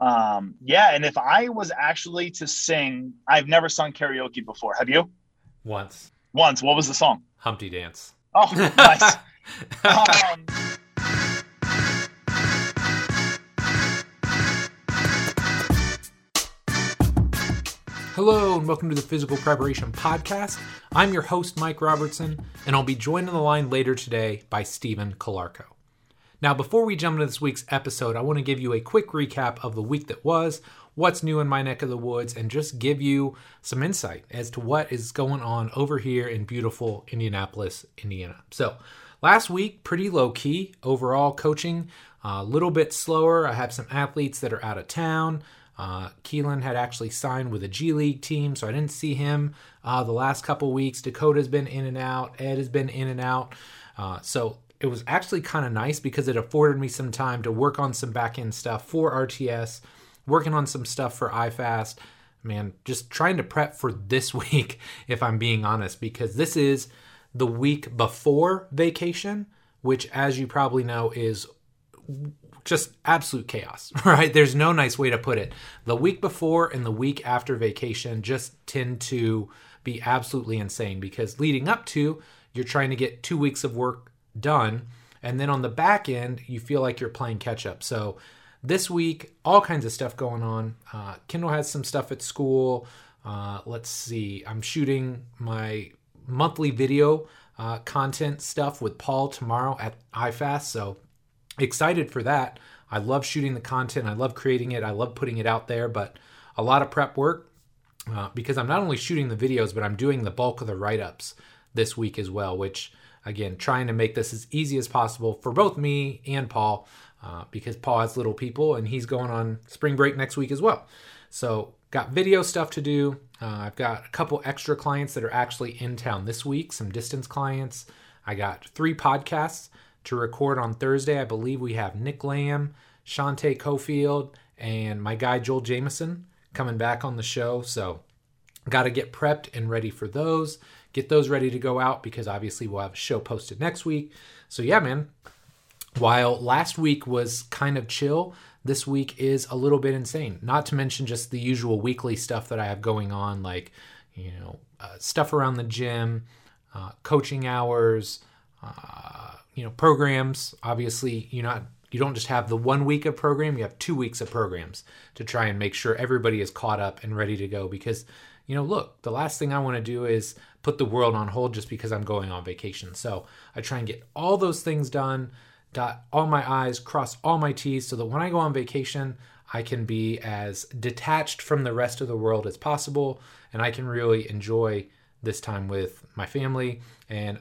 Um, yeah, and if I was actually to sing, I've never sung karaoke before. Have you? Once. Once. What was the song? Humpty Dance. Oh, nice. um, Hello, and welcome to the Physical Preparation Podcast. I'm your host, Mike Robertson, and I'll be joined on the line later today by Stephen Calarco. Now, before we jump into this week's episode, I want to give you a quick recap of the week that was, what's new in my neck of the woods, and just give you some insight as to what is going on over here in beautiful Indianapolis, Indiana. So, last week, pretty low key overall coaching, a little bit slower. I have some athletes that are out of town. Uh, Keelan had actually signed with a G League team, so I didn't see him uh, the last couple weeks. Dakota's been in and out. Ed has been in and out. Uh, so it was actually kind of nice because it afforded me some time to work on some back end stuff for RTS, working on some stuff for iFast. Man, just trying to prep for this week, if I'm being honest, because this is the week before vacation, which, as you probably know, is just absolute chaos, right? There's no nice way to put it. The week before and the week after vacation just tend to be absolutely insane because leading up to, you're trying to get two weeks of work done. And then on the back end, you feel like you're playing catch up. So this week, all kinds of stuff going on. Uh, Kendall has some stuff at school. Uh, let's see, I'm shooting my monthly video uh, content stuff with Paul tomorrow at iFast. So excited for that. I love shooting the content. I love creating it. I love putting it out there, but a lot of prep work uh, because I'm not only shooting the videos, but I'm doing the bulk of the write ups this week as well, which again, trying to make this as easy as possible for both me and Paul uh, because Paul has little people and he's going on spring break next week as well. So, got video stuff to do. Uh, I've got a couple extra clients that are actually in town this week, some distance clients. I got three podcasts to record on Thursday. I believe we have Nick Lamb, Shante Cofield, and my guy Joel Jamieson coming back on the show. So, got to get prepped and ready for those. Get those ready to go out because obviously we'll have a show posted next week. So, yeah, man. While last week was kind of chill, this week is a little bit insane. Not to mention just the usual weekly stuff that I have going on, like, you know, uh, stuff around the gym, uh, coaching hours, uh, you know programs obviously you're not you don't just have the one week of program you have two weeks of programs to try and make sure everybody is caught up and ready to go because you know look the last thing i want to do is put the world on hold just because i'm going on vacation so i try and get all those things done dot all my i's cross all my t's so that when i go on vacation i can be as detached from the rest of the world as possible and i can really enjoy this time with my family and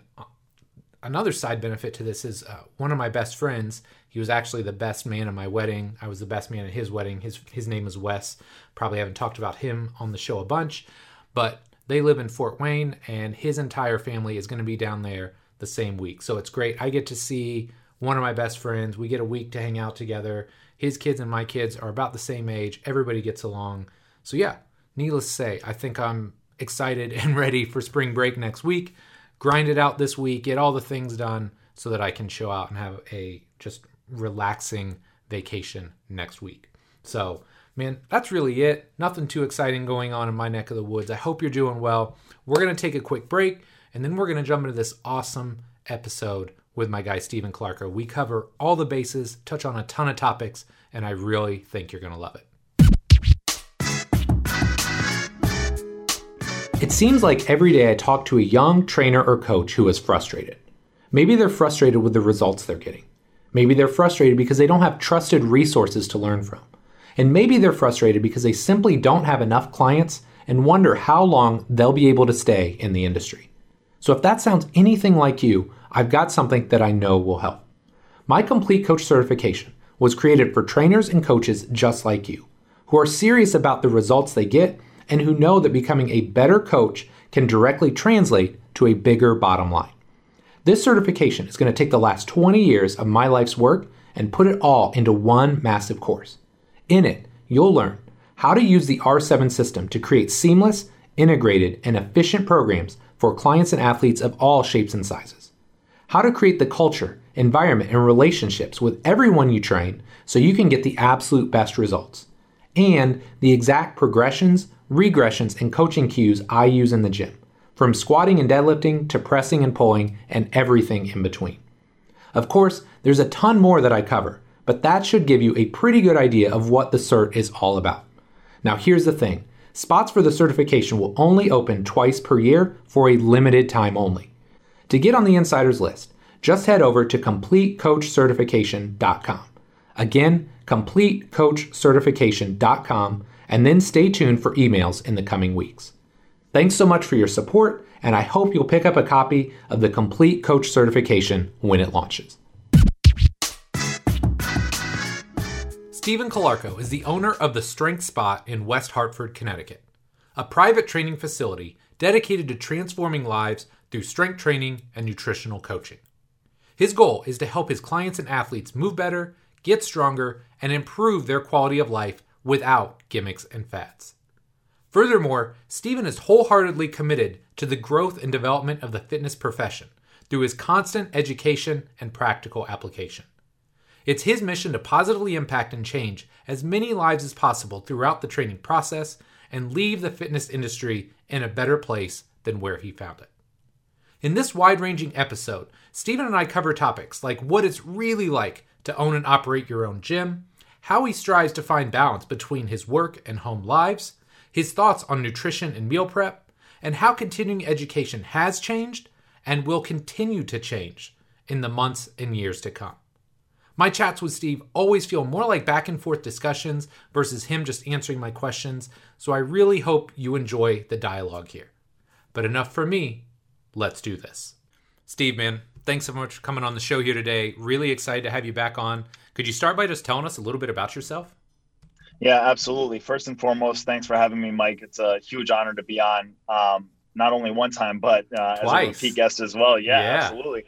another side benefit to this is uh, one of my best friends. He was actually the best man at my wedding. I was the best man at his wedding. His his name is Wes. Probably haven't talked about him on the show a bunch, but they live in Fort Wayne, and his entire family is going to be down there the same week. So it's great. I get to see one of my best friends. We get a week to hang out together. His kids and my kids are about the same age. Everybody gets along. So yeah, needless to say, I think I'm excited and ready for spring break next week grind it out this week, get all the things done so that I can show out and have a just relaxing vacation next week. So, man, that's really it. Nothing too exciting going on in my neck of the woods. I hope you're doing well. We're going to take a quick break and then we're going to jump into this awesome episode with my guy Stephen Calarco. We cover all the bases, touch on a ton of topics, and I really think you're going to love it. It seems like every day I talk to a young trainer or coach who is frustrated. Maybe they're frustrated with the results they're getting. Maybe they're frustrated because they don't have trusted resources to learn from. And maybe they're frustrated because they simply don't have enough clients and wonder how long they'll be able to stay in the industry. So if that sounds anything like you, I've got something that I know will help. My complete coach certification was created for trainers and coaches just like you, who are serious about the results they get and who know that becoming a better coach can directly translate to a bigger bottom line. This certification is going to take the last 20 years of my life's work and put it all into one massive course. In it, you'll learn how to use the R7 system to create seamless, integrated, and efficient programs for clients and athletes of all shapes and sizes. How to create the culture, environment, and relationships with everyone you train so you can get the absolute best results and the exact progressions, regressions, and coaching cues I use in the gym, from squatting and deadlifting to pressing and pulling and everything in between. Of course, there's a ton more that I cover, but that should give you a pretty good idea of what the cert is all about. Now, here's the thing spots for the certification will only open twice per year for a limited time only. To get on the insiders list, just head over to CompleteCoachCertification.com. Again, CompleteCoachCertification.com, and then stay tuned for emails in the coming weeks. Thanks so much for your support, and I hope you'll pick up a copy of the Complete Coach Certification when it launches. Stephen Calarco is the owner of the Strength Spot in West Hartford, Connecticut, a private training facility dedicated to transforming lives through strength training and nutritional coaching. His goal is to help his clients and athletes move better, get stronger, and improve their quality of life without gimmicks and fads. Furthermore, Stephen is wholeheartedly committed to the growth and development of the fitness profession through his constant education and practical application. It's his mission to positively impact and change as many lives as possible throughout the training process and leave the fitness industry in a better place than where he found it. In this wide ranging episode, Stephen and I cover topics like what it's really like to own and operate your own gym, how he strives to find balance between his work and home lives, his thoughts on nutrition and meal prep, and how continuing education has changed and will continue to change in the months and years to come. My chats with Steve always feel more like back and forth discussions versus him just answering my questions, so I really hope you enjoy the dialogue here. But enough for me, let's do this. Steve, man, thanks so much for coming on the show here today. Really excited to have you back on. Could you start by just telling us a little bit about yourself? Yeah, absolutely. First and foremost, thanks for having me, Mike. It's a huge honor to be on. Um, not only one time, but uh, as a repeat guest as well. Yeah, yeah. absolutely.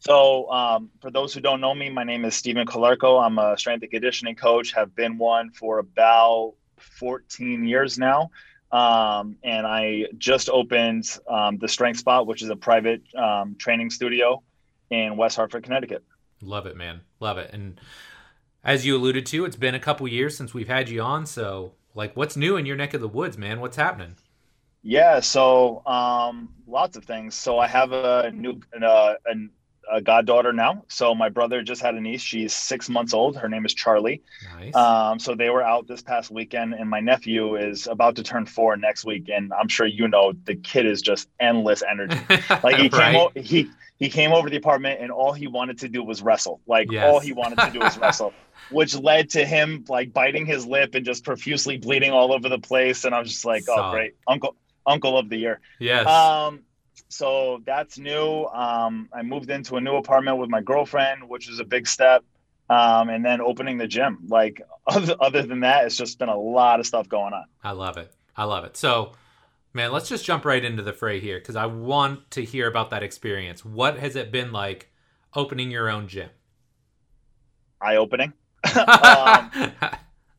So, um, for those who don't know me, my name is Stephen Calarco. I'm a strength and conditioning coach. Have been one for about 14 years now. Um, and I just opened um, the Strength Spot, which is a private um, training studio in West Hartford, Connecticut. Love it, man. Love it. And as you alluded to, it's been a couple years since we've had you on. So, like, what's new in your neck of the woods, man? What's happening? Yeah, so um, lots of things. So I have a new uh, a, a goddaughter now. So my brother just had a niece. She's six months old. Her name is Charlie. Nice. Um, so they were out this past weekend, and my nephew is about to turn four next week. And I'm sure you know the kid is just endless energy. Like he right? came o- he he came over the apartment, and all he wanted to do was wrestle. Like yes. all he wanted to do was wrestle. Which led to him like biting his lip and just profusely bleeding all over the place. And I was just like, oh, great, uncle, uncle of the year. Yes. Um, so that's new. Um, I moved into a new apartment with my girlfriend, which was a big step. Um, and then opening the gym. Like other, other than that, it's just been a lot of stuff going on. I love it. I love it. So, man, let's just jump right into the fray here because I want to hear about that experience. What has it been like opening your own gym? Eye opening. um,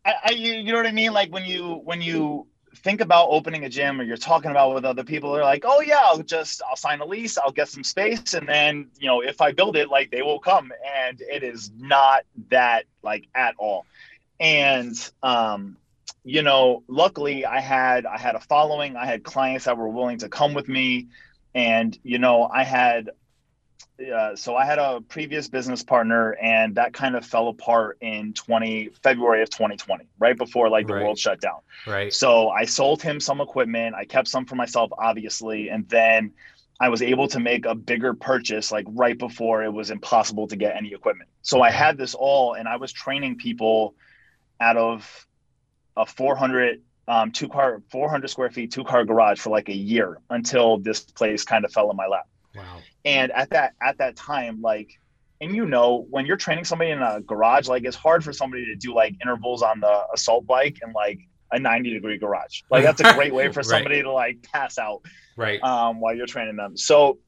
I, I, you know what I mean? Like when you when you think about opening a gym or you're talking about with other people, they're like, oh yeah, I'll just I'll sign a lease, I'll get some space, and then you know if I build it, like they will come, and it is not that like at all. And um, you know, luckily I had I had a following, I had clients that were willing to come with me, and you know I had uh, so I had a previous business partner, and that kind of fell apart in 20 February of 2020, right before like the right. world shut down. Right. So I sold him some equipment. I kept some for myself, obviously, and then I was able to make a bigger purchase like right before it was impossible to get any equipment. So I had this all, and I was training people out of a 400 um, two car 400 square feet two car garage for like a year until this place kind of fell in my lap Wow. And at that at that time, like, and you know, when you're training somebody in a garage, like it's hard for somebody to do like intervals on the assault bike and like a 90 degree garage. Like that's a great way for somebody right. to like pass out right um, while you're training them. So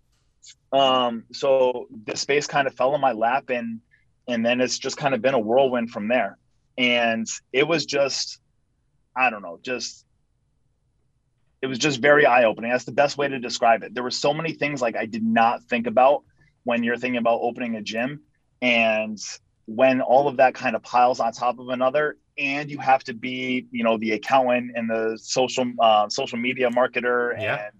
um so the space kind of fell in my lap and and then it's just kind of been a whirlwind from there. And it was just I don't know, just it was just very eye opening. That's the best way to describe it. There were so many things like I did not think about when you're thinking about opening a gym. And when all of that kind of piles on top of another and you have to be you know the accountant and the social uh, social media marketer Yeah. and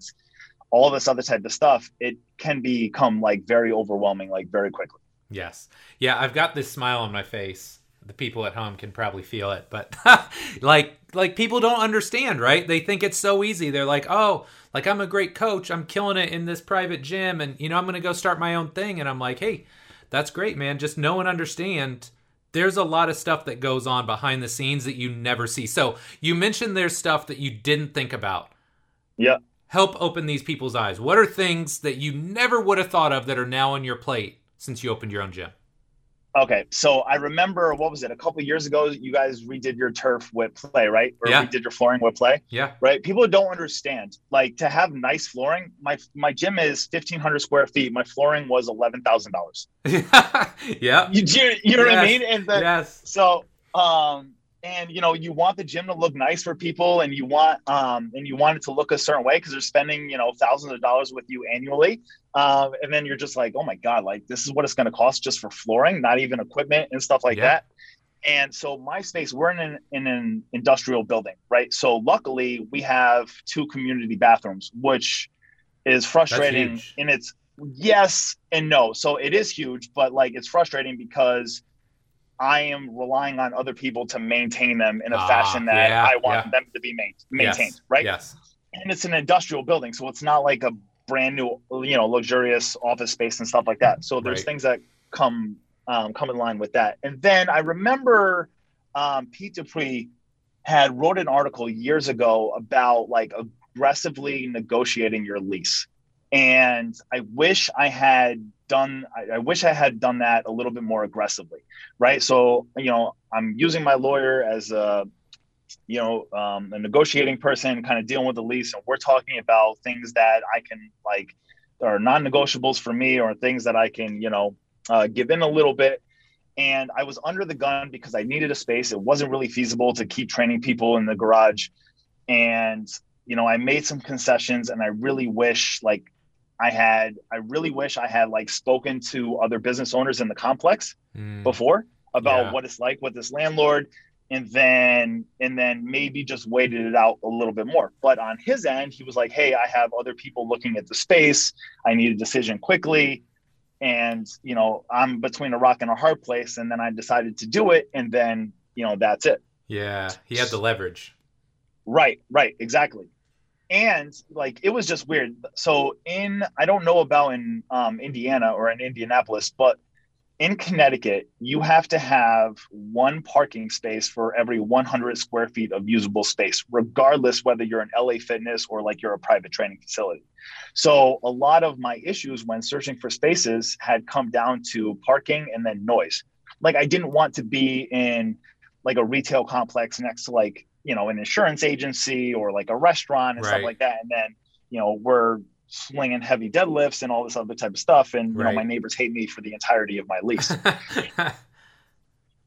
all this other type of stuff it can become like very overwhelming like very quickly Yes. Yeah, I've got this smile on my face. The people at home can probably feel it, but like like people don't understand, right? They think it's so easy. They're like, "Oh, like I'm a great coach. I'm killing it in this private gym and you know, I'm going to go start my own thing." And I'm like, "Hey, that's great, man. Just know and understand there's a lot of stuff that goes on behind the scenes that you never see." So, you mentioned there's stuff that you didn't think about. yeah Help open these people's eyes. What are things that you never would have thought of that are now on your plate since you opened your own gym? Okay so i remember what was it a couple years ago you guys redid your turf with PLAE right or Yeah. redid your flooring with PLAE Yeah. right people don't understand like to have nice flooring my my gym is 1500 square feet my flooring was $11000 yeah. you, you, you know what i mean and the, yes. so um and you know you want the gym to look nice for people and you want um and you want it to look a certain way because they're spending you know thousands of dollars with you annually. Um and then you're just like oh my god like this is what it's going to cost just for flooring not even equipment and stuff like Yeah. that. And so my space we're in an, in an industrial building right? So luckily we have two community bathrooms which is frustrating and it's yes and no. So it is huge but like it's frustrating because I am relying on other people to maintain them in a Ah, fashion that yeah, I want yeah. them to be main- maintained, Yes. right? Yes. And it's an industrial building, so it's not like a brand new, you know, luxurious office space and stuff like that. So there's Right. things that come um, come in line with that. And then I remember um, Pete Dupuis had wrote an article years ago about like aggressively negotiating your lease. And I wish I had done, I, I wish I had done that a little bit more aggressively, right? So, you know, I'm using my lawyer as a, you know, um, a negotiating person, kind of dealing with the lease. And we're talking about things that I can like, are non negotiables for me or things that I can, you know, uh, give in a little bit and I was under the gun because I needed a space. It wasn't really feasible to keep training people in the garage. And, you know, I made some concessions and I really wish like I had, I really wish I had like spoken to other business owners in the complex Mm. before about Yeah. what it's like with this landlord and then and then maybe just waited it out a little bit more but on his end he was like hey i have other people looking at the space i need a decision quickly and you know i'm between a rock and a hard place and then i decided to do it and then you know that's it Yeah. He had the leverage. Right, right, exactly. And like it was just weird. So in I don't know about in um, Indiana or in Indianapolis, but in Connecticut, you have to have one parking space for every 100 square feet of usable space, regardless whether you're an LA Fitness or like you're a private training facility. So a lot of my issues when searching for spaces had come down to parking and then noise. Like I didn't want to be in like a retail complex next to like you know an insurance agency or like a restaurant and Right. stuff like that and then you know we're slinging heavy deadlifts and all this other type of stuff and you Right. know my neighbors hate me for the entirety of my lease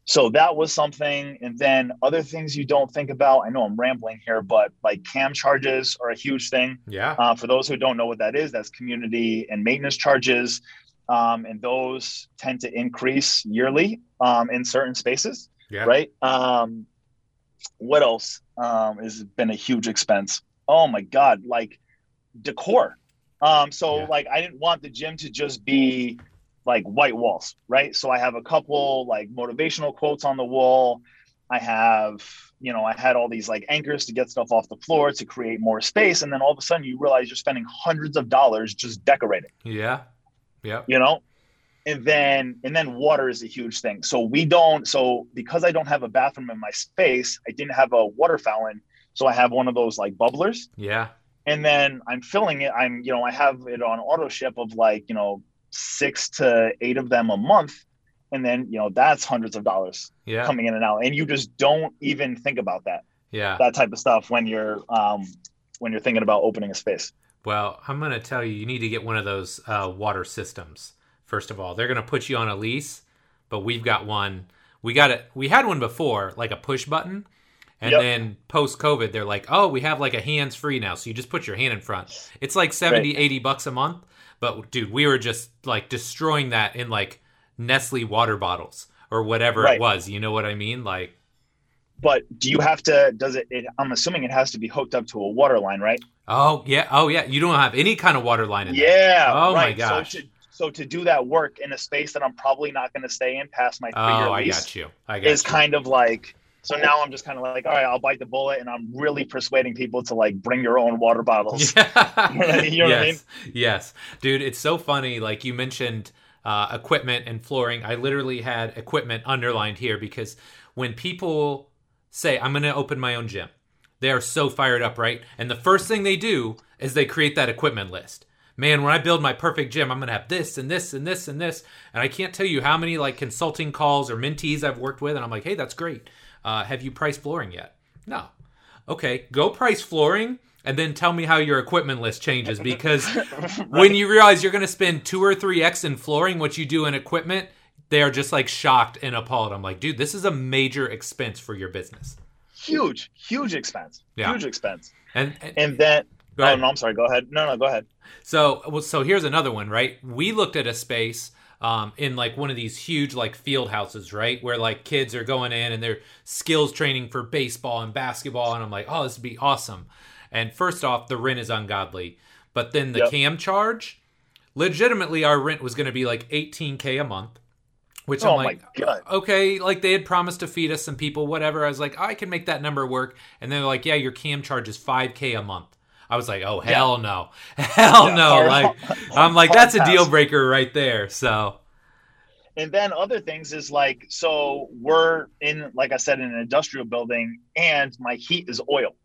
so that was something and then other things you don't think about i know i'm rambling here but like cam charges are a huge thing yeah. uh, for those who don't know what that is, that's community and maintenance charges. Um, and those tend to increase yearly um, in certain spaces, Yeah. right? Um, what else um, has been a huge expense? Oh my God, like decor. Um, so, Yeah. like, I didn't want the gym to just be like white walls, right? So, I have a couple like motivational quotes on the wall. I have, you know, I had all these like anchors to get stuff off the floor to create more space. And then all of a sudden you realize you're spending hundreds of dollars just decorating, Yeah. Yeah. you know? And then and then water is a huge thing. So we don't so because I don't have a bathroom in my space, I didn't have a water fountain. So I have one of those like bubblers. Yeah. And then I'm filling it. I'm, you know, I have it on auto ship of like, you know, six to eight of them a month. And then, you know, that's hundreds of dollars Yeah. coming in and out. And you just don't even think about that Yeah. that type of stuff when you're um, when you're thinking about opening a space. Well, I'm going to tell you, you need to get one of those uh, water systems. First of all, they're going to put you on a lease, but we've got one. We got it. We had one before, like a push button, and Yep. then post COVID, they're like, "Oh, we have like a hands free now, so you just put your hand in front." It's like 70, 80 bucks a month. But dude, we were just like destroying that in like Nestle water bottles. or whatever Right. it was. You know what I mean? Like, But do you have to? Does it, it? I'm assuming it has to be hooked up to a water line, right? oh yeah, oh yeah, you don't have any kind of water line in there. Yeah. Oh my gosh. So so to do that work in a space that I'm probably not going to stay in past my three Oh, I got you. I got is you. kind of like. So now I'm just kind of like, all right, I'll bite the bullet, and I'm really persuading people to like bring your own water bottles. Yeah. You know what I yes. Yes. Dude, it's so funny. Like you mentioned uh, equipment and flooring. I literally had equipment underlined here because when people say, I'm going to open my own gym, they are so fired up, right? And the first thing they do is they create that equipment list. Man, when I build my perfect gym, I'm going to have this and this and this and this. And I can't tell you how many like consulting calls or mentees I've worked with. And I'm like, hey, that's great. Uh, have you priced flooring yet? No. Okay, go price flooring and then tell me how your equipment list changes because when you realize you're going to spend two or three X in flooring, what you do in equipment, they are just like shocked and appalled. I'm like, dude, this is a major expense for your business. huge, huge expense. Yeah. Huge expense. And, and, And then, Go oh no, I'm sorry. Go ahead. No, no, go ahead. So, well, so here's another one, right? We looked at a space um, in like one of these huge like field houses, right, where like kids are going in and they're skills training for baseball and basketball, and I'm like, oh, this would be awesome. And first off, the rent is ungodly, but then the Yep. cam charge, legitimately, our rent was going to be like 18k a month. Which Oh I'm like, okay, like they had promised to feed us some people, whatever. I was like, I can make that number work. And they're like, yeah, your cam charge is 5K a month. I was like, oh, hell no. Hell Yeah, no. hard- like, hard I'm like, that's a deal breaker right there. So, And then other things is like, so we're in, like I said, in an industrial building, and my heat is oil.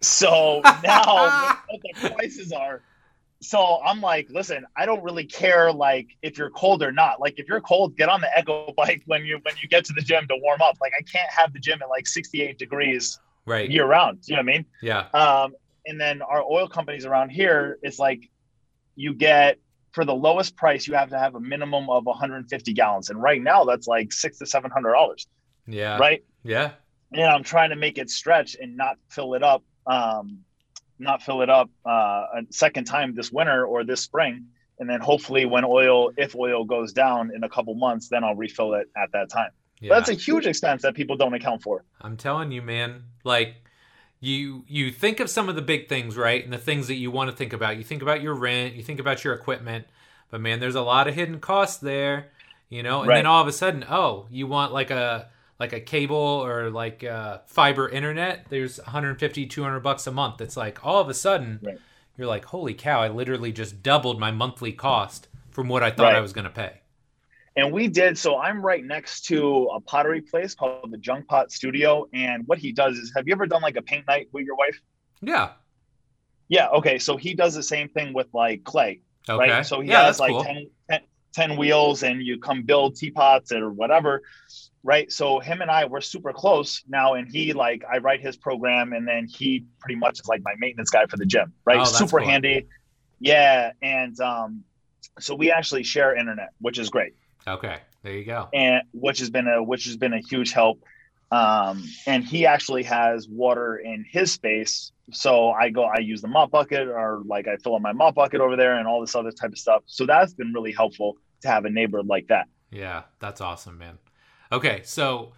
So now what the prices are. So I'm like, listen, I don't really care like if you're cold or not. Like if you're cold, get on the echo bike when you when you get to the gym to warm up. Like I can't have the gym at like 68 degrees right. year round. You know what I mean? Yeah. Um, and then our oil companies around here, it's like you get for the lowest price, you have to have a minimum of 150 gallons, and right now that's like six to seven hundred dollars, Yeah. right? Yeah. And I'm trying to make it stretch and not fill it up, um, not fill it up uh, a second time this winter or this spring, and then hopefully when oil, if oil goes down in a couple months, then I'll refill it at that time. Yeah. But that's a huge expense that people don't account for. I'm telling you, man. Like you you think of some of the big things, right? And the things that you want to think about. You think about your rent, you think about your equipment, but man, there's a lot of hidden costs there, you know? And then all of a sudden, oh, you want like a like a cable or like uh, fiber internet, there's 150 200 bucks a month. It's like all of a sudden Right. you're like, "Holy cow, I literally just doubled my monthly cost from what I thought Right. I was going to pay." And we did. So I'm right next to a pottery place called the Junk Pot Studio. And what he does is, have you ever done like a paint night with your wife? Yeah. Yeah. Okay. So he does the same thing with like clay, Okay. right? So he yeah, has like cool. 10, 10, 10 wheels and you come build teapots or whatever. Right. So him and I, we're super close now. And he, like, I write his program and then he pretty much is like my maintenance guy for the gym, right? Oh, super cool. handy. Yeah. And um, so we actually share internet, which is great. Okay. There you go. and which has been a which has been a huge help. Um, and he actually has water in his space, so I go I use the mop bucket or like I fill up my mop bucket over there and all this other type of stuff. So that's been really helpful to have a neighbor like that. Yeah, that's awesome, man. Okay, so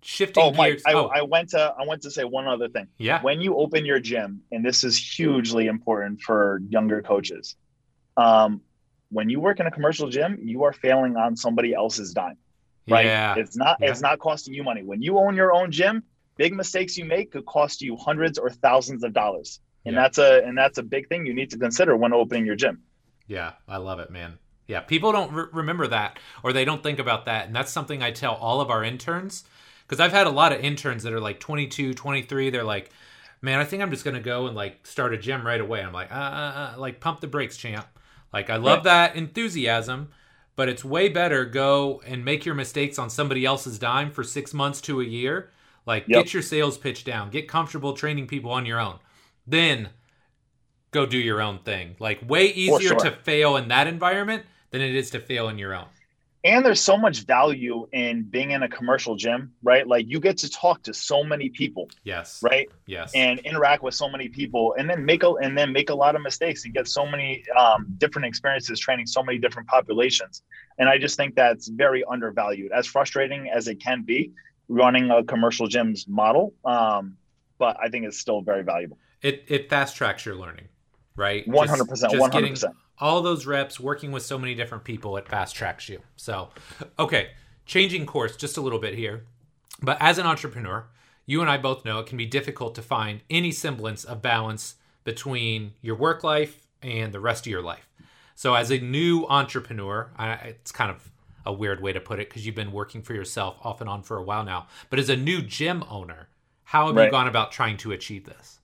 shifting Oh, Mike, gears. I, oh, I went to I went to say one other thing. yeah. When you open your gym, and this is hugely important for younger coaches, um, when you work in a commercial gym, you are failing on somebody else's dime. right? Yeah. It's not Yeah. it's not costing you money. When you own your own gym, big mistakes you make could cost you hundreds or thousands of dollars. And Yeah. that's a and that's a big thing you need to consider when opening your gym. Yeah, I love it, man. Yeah, people don't re- remember that or they don't think about that. And that's something I tell all of our interns because I've had a lot of interns that are like 22, 23. They're like, man, I think I'm just going to go and like start a gym right away. I'm like, uh, uh, uh, like pump the brakes, champ. Like, I love Right. that enthusiasm, but it's way better go and make your mistakes on somebody else's dime for six months to a year. Like, Yep. get your sales pitch down, get comfortable training people on your own. Then go do your own thing. Like way easier sure. to fail in that environment than it is to fail in your own. And there's so much value in being in a commercial gym right? Like you get to talk to so many people yes. right? Yes. And interact with so many people and then make a and then make a lot of mistakes and get so many um, different experiences training so many different populations. And i just think that's very undervalued as frustrating as it can be running a commercial gyms model um, but i think it's still very valuable. It it fast tracks your learning right? 100% just, just 100%. Getting, all those reps working with so many different people it fast tracks you. So okay changing course just a little bit here. But as an entrepreneur you and i both know it can be difficult to find any semblance of balance between your work life and the rest of your life. So as a new entrepreneur I, it's kind of a weird way to put it because you've been working for yourself off and on for a while now. But as a new gym owner how have right. you gone about trying to achieve this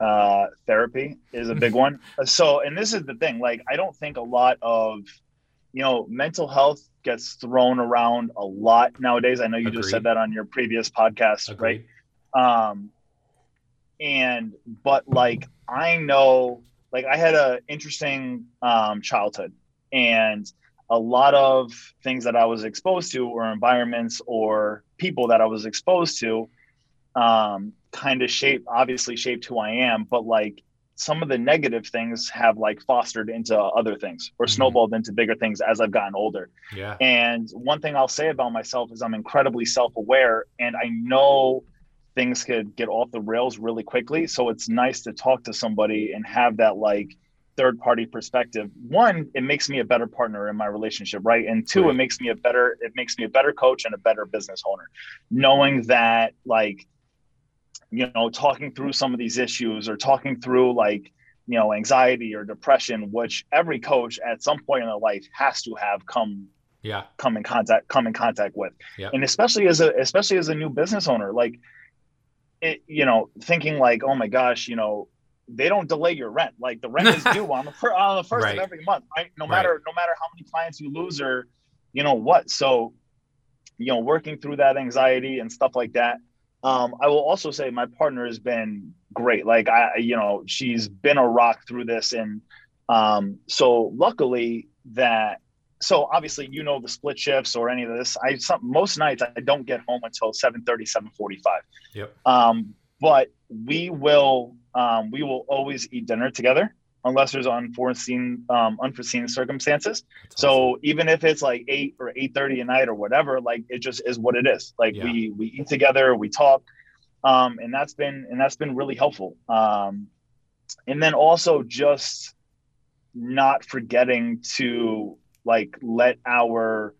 uh, therapy is a big one. So, and this is the thing, like, I don't think a lot of, you know, mental health gets thrown around a lot nowadays. I know you Agreed. just said that on your previous podcast, Agreed. right? Um, and, but like, I know, like, I had a interesting um, childhood and a lot of things that I was exposed to or environments or people that I was exposed to um, kind of shape obviously shaped who I am, but like some of the negative things have like fostered into other things or mm-hmm. snowballed into bigger things as I've gotten older. Yeah. And one thing I'll say about myself is I'm incredibly self-aware and I know things could get off the rails really quickly. So it's nice to talk to somebody and have that like third party perspective. One, it makes me a better partner in my relationship, right? And two, right. it makes me a better it makes me a better coach and a better business owner. Knowing that like you know talking through some of these issues or talking through like you know anxiety or depression which every coach at some point in their life has to have come yeah come in contact come in contact with yeah. and especially as a especially as a new business owner like it you know thinking like oh my gosh you know they don't delay your rent like the rent is due on the, fir- on the first right. of every month right no matter right. no matter how many clients you lose or you know what so you know working through that anxiety and stuff like that um, I will also say my partner has been great. Like I, you know, she's been a rock through this, and um, so luckily that. So obviously, you know the split shifts or any of this. I some, most nights I don't get home until 7:30, 7:45. Yep. Um, but we will um, we will always eat dinner together unless there's unforeseen um, unforeseen circumstances. That's so awesome. even if it's like eight or eight thirty at night or whatever, like it just is what it is. Like yeah. we we eat together, we talk, um, and that's been and that's been really helpful. Um, and then also just not forgetting to like let our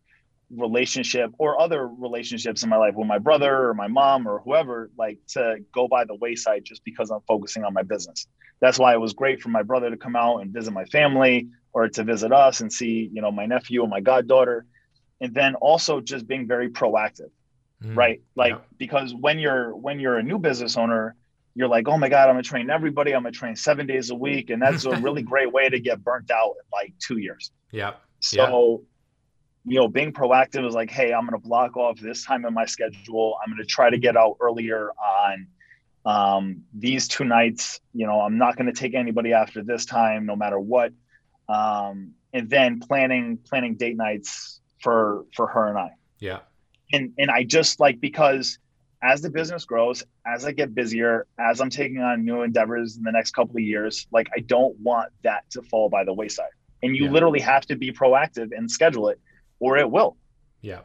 relationship or other relationships in my life with my brother or my mom or whoever like to go by the wayside just because I'm focusing on my business. That's why it was great for my brother to come out and visit my family or to visit us and see, you know, my nephew and my goddaughter. And then also just being very proactive. Mm, right? Like yeah. because when you're when you're a new business owner, you're like, oh my God, I'm gonna train everybody. I'm gonna train seven days a week. And that's a really great way to get burnt out in like two years. Yeah. So you know, being proactive is like, hey, I'm going to block off this time in my schedule. I'm going to try to get out earlier on um, these two nights. You know, I'm not going to take anybody after this time, no matter what. Um, and then planning planning date nights for for her and I. Yeah. And and I just like because as the business grows, as I get busier, as I'm taking on new endeavors in the next couple of years, like I don't want that to fall by the wayside. And you yeah. literally have to be proactive and schedule it or it will. Yeah,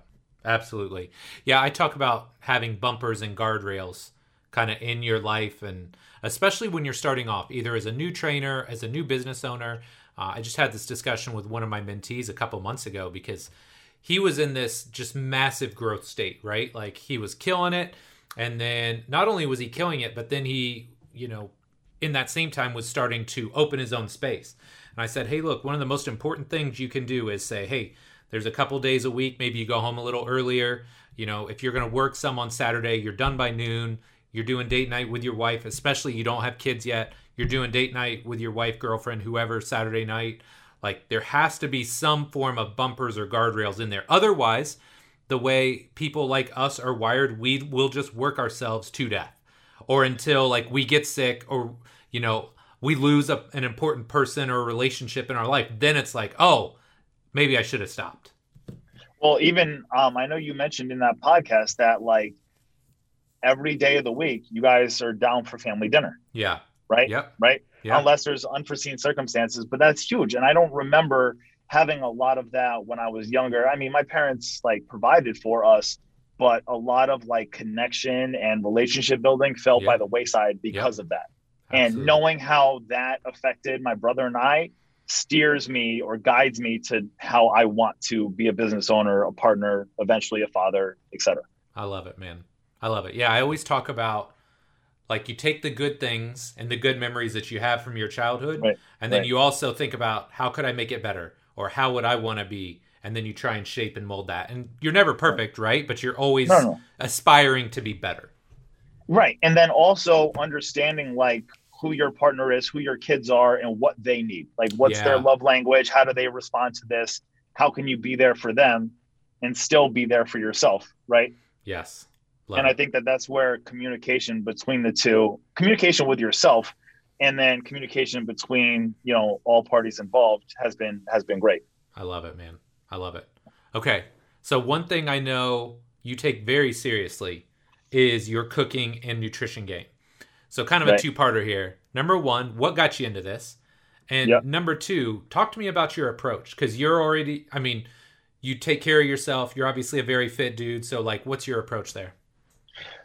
absolutely. Yeah, I talk about having bumpers and guardrails kind of in your life, and especially when you're starting off, either as a new trainer, as a new business owner. Uh, I just had this discussion with one of my mentees a couple months ago because he was in this just massive growth state, right? Like he was killing it. And then not only was he killing it, but then he, you know, in that same time was starting to open his own space. And I said, hey, look, one of the most important things you can do is say, hey, there's a couple days a week. Maybe you go home a little earlier. You know, if you're going to work some on Saturday, you're done by noon. You're doing date night with your wife, especially you don't have kids yet. You're doing date night with your wife, girlfriend, whoever, Saturday night. Like there has to be some form of bumpers or guardrails in there. Otherwise, the way people like us are wired, we will just work ourselves to death or until like we get sick or, you know, we lose a, an important person or relationship in our life. Then it's like, oh, maybe I should have stopped. Well, even um, I know you mentioned in that podcast that like every day of the week, you guys are down for family dinner. Yeah. Right. Yep. Right. Yeah. Unless there's unforeseen circumstances, but that's huge. And I don't remember having a lot of that when I was younger. I mean, my parents like provided for us, but a lot of like connection and relationship building fell Yeah. by the wayside because of that. And knowing how that affected my brother and I steers me or guides me to how I want to be a business owner, a partner, eventually a father, etc. I love it, man. I love it. Yeah, I always talk about like you take the good things and the good memories that you have from your childhood, Right, and then right. you also think about how could I make it better or how would I want to be, and then you try and shape and mold that. And you're never perfect, right? But you're always No, no. aspiring to be better. Right. And then also understanding like who your partner is, who your kids are, and what they need. Like, what's their love language? How do they respond to this? How can you be there for them and still be there for yourself? Right. Yes. Love and it. I think that that's where communication between the two, communication with yourself, and then communication between you know all parties involved has been has been great. I love it, man. I love it. Okay. So one thing I know you take very seriously is your cooking and nutrition game. So kind of a two-parter here. Number 1, what got you into this? And Yep. number 2, talk to me about your approach cuz you're already I mean, you take care of yourself. You're obviously a very fit dude, so like what's your approach there?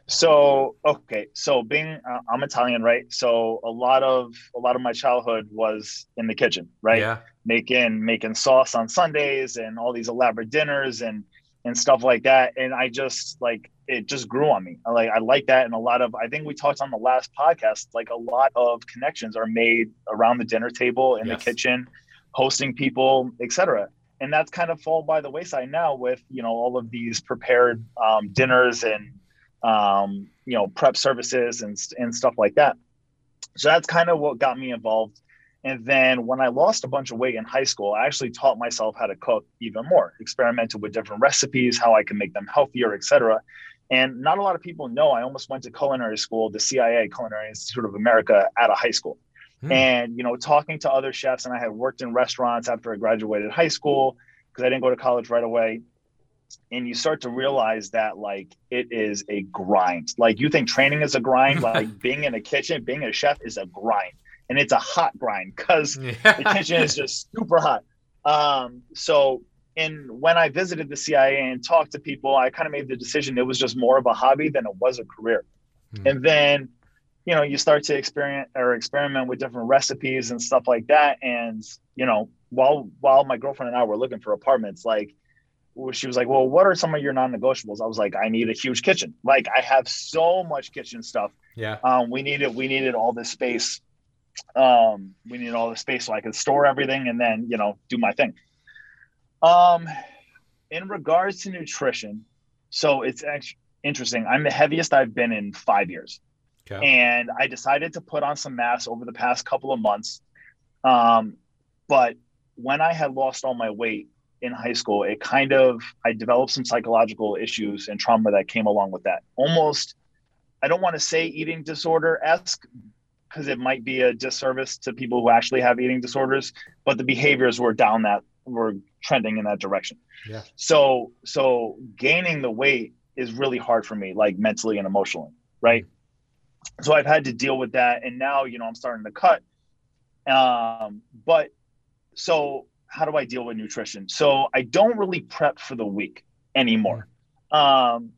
So okay, so being uh, I'm Italian, right? So a lot of a lot of my childhood was in the kitchen, right? Yeah. making making sauce on Sundays and all these elaborate dinners and and stuff like that. And I just like it just grew on me. Like I like that, and a lot of I think we talked on the last podcast. Like a lot of connections are made around the dinner table in Yes. the kitchen, hosting people, etc. And that's kind of fall by the wayside now with you know all of these prepared um, dinners and um, you know prep services and and stuff like that. So that's kind of what got me involved. And then when I lost a bunch of weight in high school, I actually taught myself how to cook even more, experimented with different recipes, how I can make them healthier, etc. And not a lot of people know I almost went to culinary school, the CIA, Culinary Institute of America, out of high school. Hmm. And, you know, talking to other chefs, and I had worked in restaurants after I graduated high school because I didn't go to college right away. And you start to realize that, like, it is a grind. Like, you think training is a grind, like, being in a kitchen, being a chef is a grind. And it's a hot grind because the kitchen is just super hot. Um, so, and when I visited the CIA and talked to people, I kind of made the decision it was just more of a hobby than it was a career. Hmm. And then, you know, you start to experiment or experiment with different recipes and stuff like that. And you know, while while my girlfriend and I were looking for apartments, like she was like, "Well, what are some of your non-negotiables?" I was like, "I need a huge kitchen. Like, I have so much kitchen stuff. yeah. Um, we needed we needed all this space. Um, we needed all this space so I could store everything and then you know do my thing. Um, in regards to nutrition, so it's actually interesting. I'm the heaviest I've been in five years, Okay. and I decided to put on some mass over the past couple of months. Um, but when I had lost all my weight in high school, it kind of I developed some psychological issues and trauma that came along with that. Almost, I don't want to say eating disorder esque because it might be a disservice to people who actually have eating disorders, but the behaviors were down that were trending in that direction. Yeah. So so gaining the weight is really hard for me, like mentally and emotionally, right? So I've had to deal with that, and now you know I'm starting to cut. Um, but so how do I deal with nutrition? So I don't really prep for the week anymore. Um,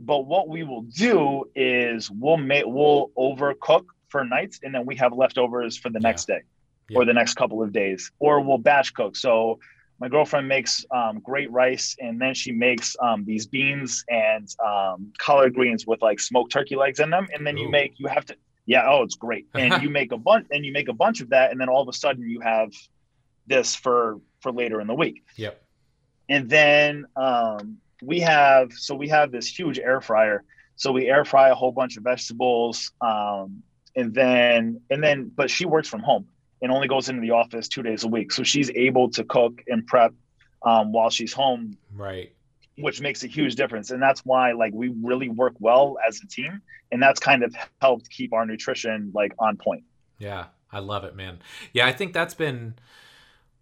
but what we will do is we'll make we'll overcook for nights, and then we have leftovers for the Yeah. next day Yeah. or the next couple of days, or we'll batch cook. So my girlfriend makes um, great rice, and then she makes um, these beans and um, collard greens with like smoked turkey legs in them, and then you make you have to yeah oh it's great, and you make a bunch and you make a bunch of that, and then all of a sudden you have this for for later in the week. Yep. and then um, we have so we have this huge air fryer. So we air fry a whole bunch of vegetables um, and then and then but she works from home and only goes into the office two days a week so she's able to cook and prep um, while she's home Right. which makes a huge difference and that's why like we really work well as a team and that's kind of helped keep our nutrition like on point Yeah, I love it, man. Yeah, I think that's been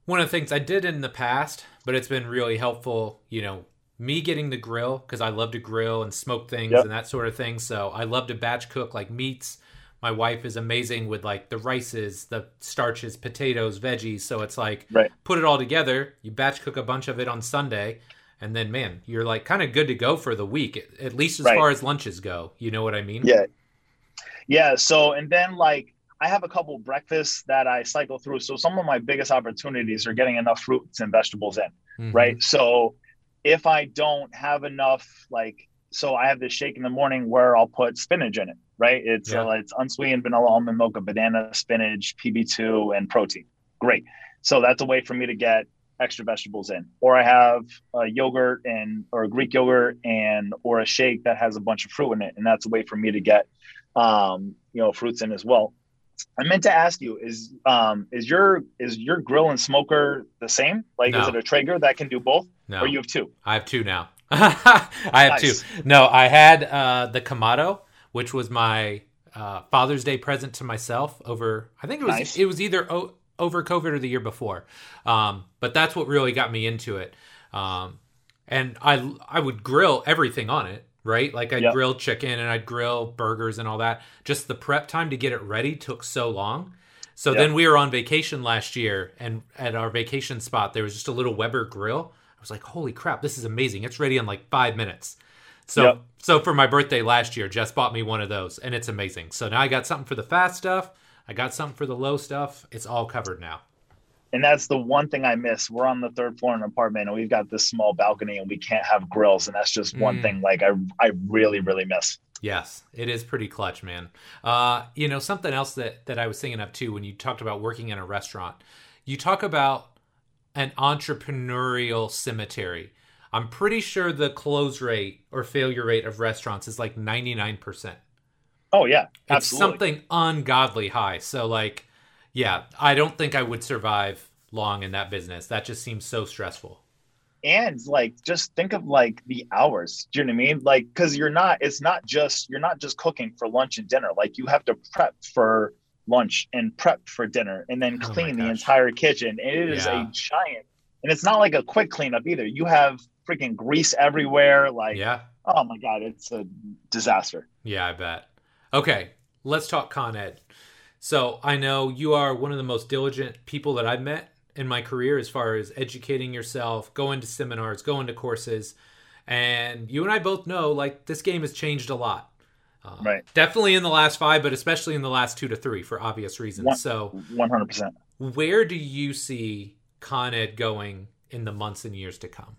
one of the things I did in the past, but it's been really helpful, you know, me getting the grill because I love to grill and smoke things Yep. and that sort of thing. So I love to batch cook like meats. My wife is amazing with like the rices, the starches, potatoes, veggies. So it's like Right. put it all together. You batch cook a bunch of it on Sunday, and then man, you're like kind of good to go for the week, at- least as Right. far as lunches go. You know what I mean? Yeah. Yeah. So, and then like I have a couple breakfasts that I cycle through. So some of my biggest opportunities are getting enough fruits and vegetables in, Mhm. right? So if I don't have enough, like, so I have this shake in the morning where I'll put spinach in it, right? It's Yeah. uh, it's unsweetened vanilla almond mocha, banana, spinach, PB2, and protein. Great. So that's a way for me to get extra vegetables in. Or I have a yogurt and or a Greek yogurt and or a shake that has a bunch of fruit in it, and that's a way for me to get um, you know fruits in as well. I meant to ask you is um, is your is your grill and smoker the same? Like is it a Traeger that can do both, No. or you have two? I have two now. I have Nice. two. No, I had uh, the Kamado, which was my uh, Father's Day present to myself over. I think it was Nice. it was either o- over COVID or the year before. Um, but that's what really got me into it. Um, and I I would grill everything on it, right? Like I'd Yep. grill chicken and I'd grill burgers and all that. Just the prep time to get it ready took so long. So Yep. then we were on vacation last year, and at our vacation spot, there was just a little Weber grill. I was like, "Holy crap, this is amazing! It's ready in like five minutes." So, Yep. so for my birthday last year, Jess bought me one of those, and it's amazing. So now I got something for the fast stuff. I got something for the low stuff. It's all covered now. And that's the one thing I miss. We're on the third floor in an apartment, and we've got this small balcony, and we can't have grills, and that's just one Mm. thing like I I really really miss. Yes, it is pretty clutch, man. Uh, you know, something else that that I was thinking of too when you talked about working in a restaurant. You talk about an entrepreneurial cemetery. I'm pretty sure the close rate or failure rate of restaurants is like 99%. Oh yeah, It's something ungodly high. So like, yeah, I don't think I would survive long in that business. That just seems so stressful. and like just think of like the hours do you know what i mean like because you're not it's not just you're not just cooking for lunch and dinner like you have to prep for lunch and prep for dinner and then Oh clean the entire kitchen and it is Yeah. a giant and it's not like a quick cleanup either you have freaking grease everywhere like Yeah. oh my god it's a disaster Yeah, I bet. Okay, let's talk Con Ed. So I know you are one of the most diligent people that I've met in my career as far as educating yourself, going to seminars, going to courses. And you and I both know like this game has changed a lot. Uh, Right. Definitely in the last five, but especially in the last two to three for obvious reasons. One- So 100% where do you see Con Ed going in the months and years to come?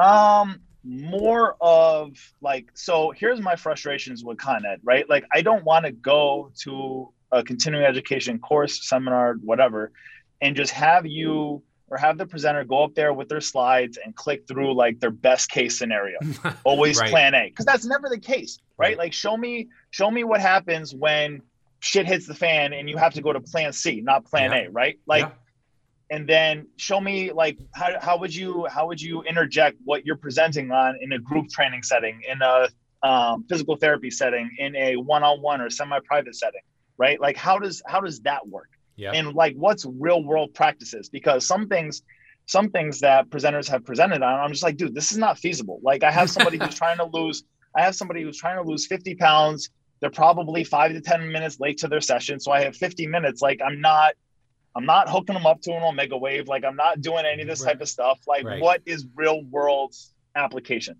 Um, more of like, so here's my frustrations with Con Ed, right? Like, I don't want to go to a continuing education course, seminar, whatever, and just have you or have the presenter go up there with their slides and click through like their best case scenario. Always Right. plan A, because that's never the case, right? Right. Like, show me, show me what happens when shit hits the fan and you have to go to plan C, not plan Yeah. A, right? Like, Yeah. And then show me like how, how would you how would you interject what you're presenting on in a group training setting in a um, physical therapy setting in a one-on-one or semi-private setting right? Like how does how does that work? Yeah. and like what's real world practices? Because some things some things that presenters have presented on i'm just like dude this is not feasible. Like i have somebody who's trying to lose i have somebody who's trying to lose 50 pounds. They're probably five to 10 minutes late to their session so i have 50 minutes. Like i'm not i'm not hooking them up to an Omegawave like i'm not doing any of this Right. type of stuff like Right. what is real world application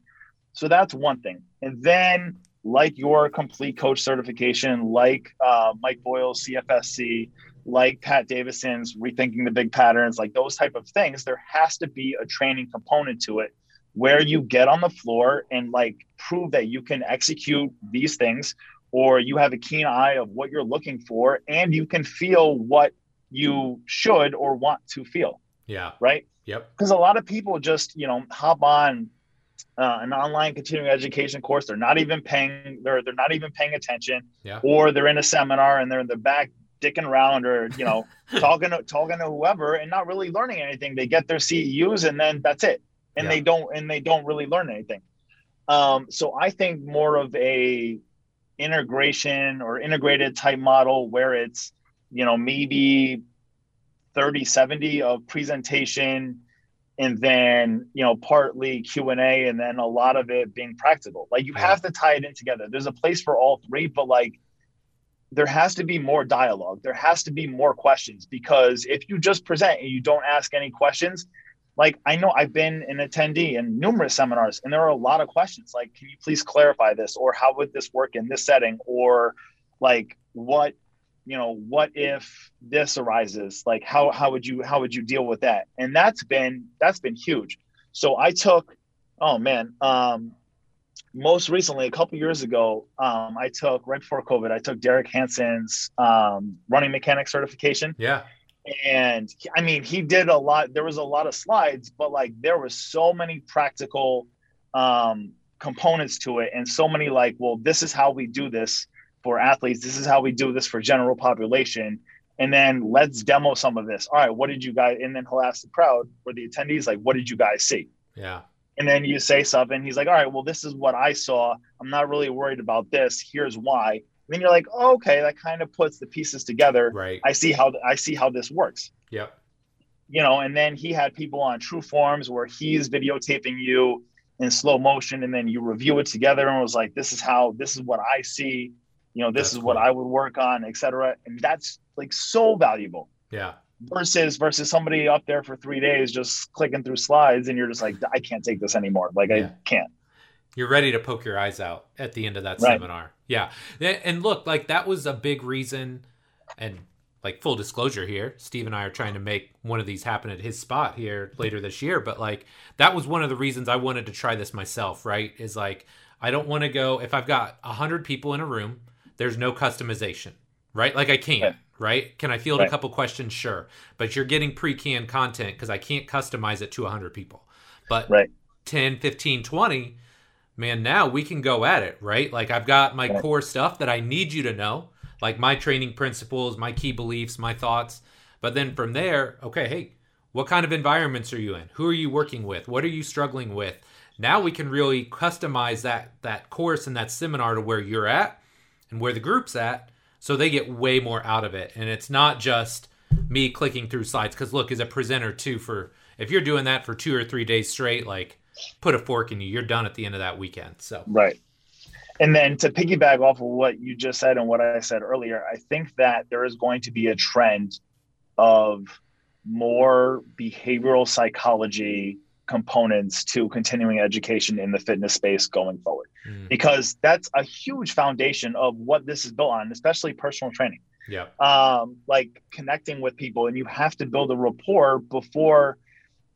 so that's one thing and then like your complete coach certification like uh, mike boyle's cfsc like Pat Davidson's rethinking the big patterns, like those type of things, there has to be a training component to it where you get on the floor and like prove that you can execute these things or you have a keen eye of what you're looking for and you can feel what you should or want to feel, yeah. right? Yep. Because a lot of people just, you know, hop on uh, an online continuing education course. They're not even paying. They're they're not even paying attention. Yeah. Or they're in a seminar and they're in the back dicking around or you know talking to talking to whoever and not really learning anything. They get their CEUs and then that's it. And Yeah. they don't and they don't really learn anything. Um, so I think more of a integration or integrated type model where it's you know maybe 30 70 of presentation and then you know partly q&a and then a lot of it being practical. Like you have to tie it in together. There's a place for all three but like there has to be more dialogue. There has to be more questions because if you just present and you don't ask any questions like i know i've been an attendee in numerous seminars and there are a lot of questions. Like can you please clarify this or how would this work in this setting or like what you know what if this arises? Like how how would you how would you deal with that? And that's been that's been huge. So i took oh man um most recently a couple years ago um i took right before covid i took derek hansen's um running mechanic certification. Yeah. and i mean he did a lot there was a lot of slides but like there was so many practical um components to it and so many like well this is how we do this for athletes this is how we do this for general population. And then let's demo some of this. All right what did you guys and then he'll ask the crowd or the attendees like what did you guys see? Yeah. and then you say something he's like all right well this is what i saw. I'm not really worried about this. Here's why. And then you're like oh, okay that kind of puts the pieces together. Right. i see how i see how this works. Yep. you know and then he had people on TrueForms where he's videotaping you in slow motion and then you review it together and was like this is how this is what i see you know this That's is what cool. i would work on etc and that's like so valuable Yeah. versus versus somebody up there for three days just clicking through slides and you're just like i can't take this anymore like Yeah. i can't You're ready to poke your eyes out at the end of that Right. seminar. Yeah. And look, like that was a big reason and like full disclosure here, Steve and I are trying to make one of these happen at his spot here later this year, but like that was one of the reasons I wanted to try this myself, right? Is like I don't want to go if I've got 100 people in a room, there's no customization, right? Like I can't, Right. right? Can I field Right. a couple questions? Sure. But you're getting pre-canned content cuz I can't customize it to 100 people. But Right. 10, 15, 20, man, now we can go at it, right? Like I've got my Right. core stuff that I need you to know, like my training principles, my key beliefs, my thoughts. But then from there, okay, hey, what kind of environments are you in? Who are you working with? What are you struggling with? Now we can really customize that that course and that seminar to where you're at and where the group's at so they get way more out of it. And it's not just me clicking through slides cuz look, as a presenter too for if you're doing that for 2 or 3 days straight, like put a fork in you. You're done at the end of that weekend. So Right. And then to piggyback off of what you just said and what I said earlier, I think that there is going to be a trend of more behavioral psychology components to continuing education in the fitness space going forward. Mm, because that's a huge foundation of what this is built on especially personal training. Yeah, um, like connecting with people and you have to build a rapport before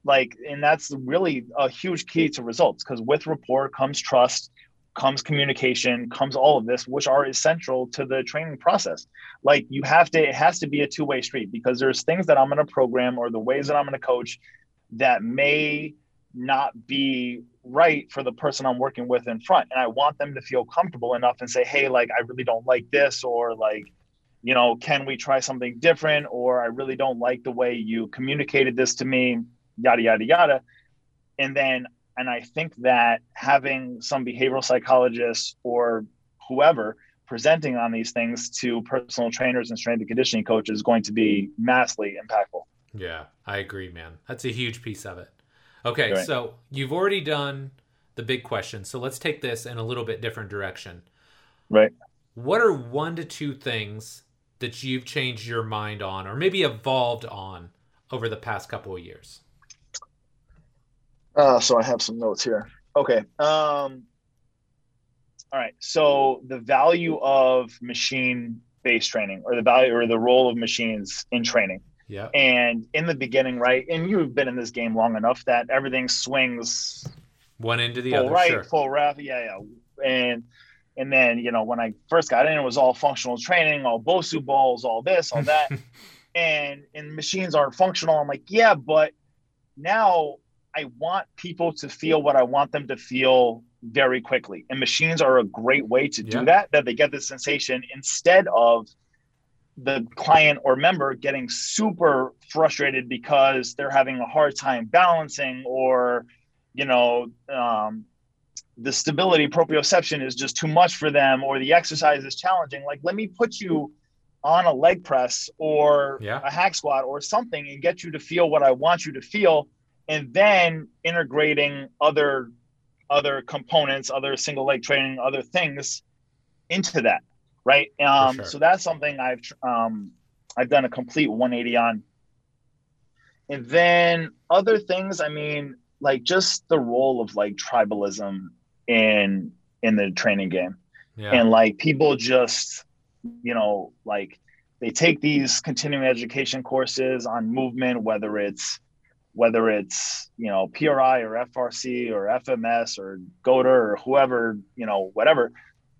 like and that's really a huge key to results because with rapport comes trust comes communication comes all of this which are essential to the training process. Like you have to it has to be a two-way street because there's things that i'm going to program or the ways that i'm going to coach that may not be right for the person i'm working with in front and i want them to feel comfortable enough and say hey like i really don't like this or like you know can we try something different or i really don't like the way you communicated this to me yada yada yada and then and i think that having some behavioral psychologists or whoever presenting on these things to personal trainers and strength and conditioning coaches is going to be massively impactful yeah. I agree, man. That's a huge piece of it. Okay, Right. so you've already done the big question. So let's take this in a little bit different direction. right What are one to two things that you've changed your mind on or maybe evolved on over the past couple of years? Uh, so I have some notes here. Okay. Um, all right. So the value of machine based training or the value or the role of machines in training. Yeah. And in the beginning, right? And you've been in this game long enough that everything swings One into the full other, right, sure. full left. Yeah, yeah. And and then, you know, when I first got in, it was all functional training, all BOSU balls, all this, all that. and and machines aren't functional. I'm like, yeah, but now I want people to feel what I want them to feel very quickly. And machines are a great way to do Yeah. that, that they get the sensation instead of the client or member getting super frustrated because they're having a hard time balancing or, you know, um, the stability proprioception is just too much for them or the exercise is challenging. Like, let me put you on a leg press or Yeah. a hack squat or something and get you to feel what I want you to feel and then integrating other other components, other single leg training, other things into that, right? Um, sure. So that's something I've um, I've done a complete 180 on. And then other things, I mean, like just the role of like tribalism in in the training game, yeah. and like people just, you know, like they take these continuing education courses on movement, whether it's whether it's you know PRI or FRC or FMS or GOAT or whoever you know whatever,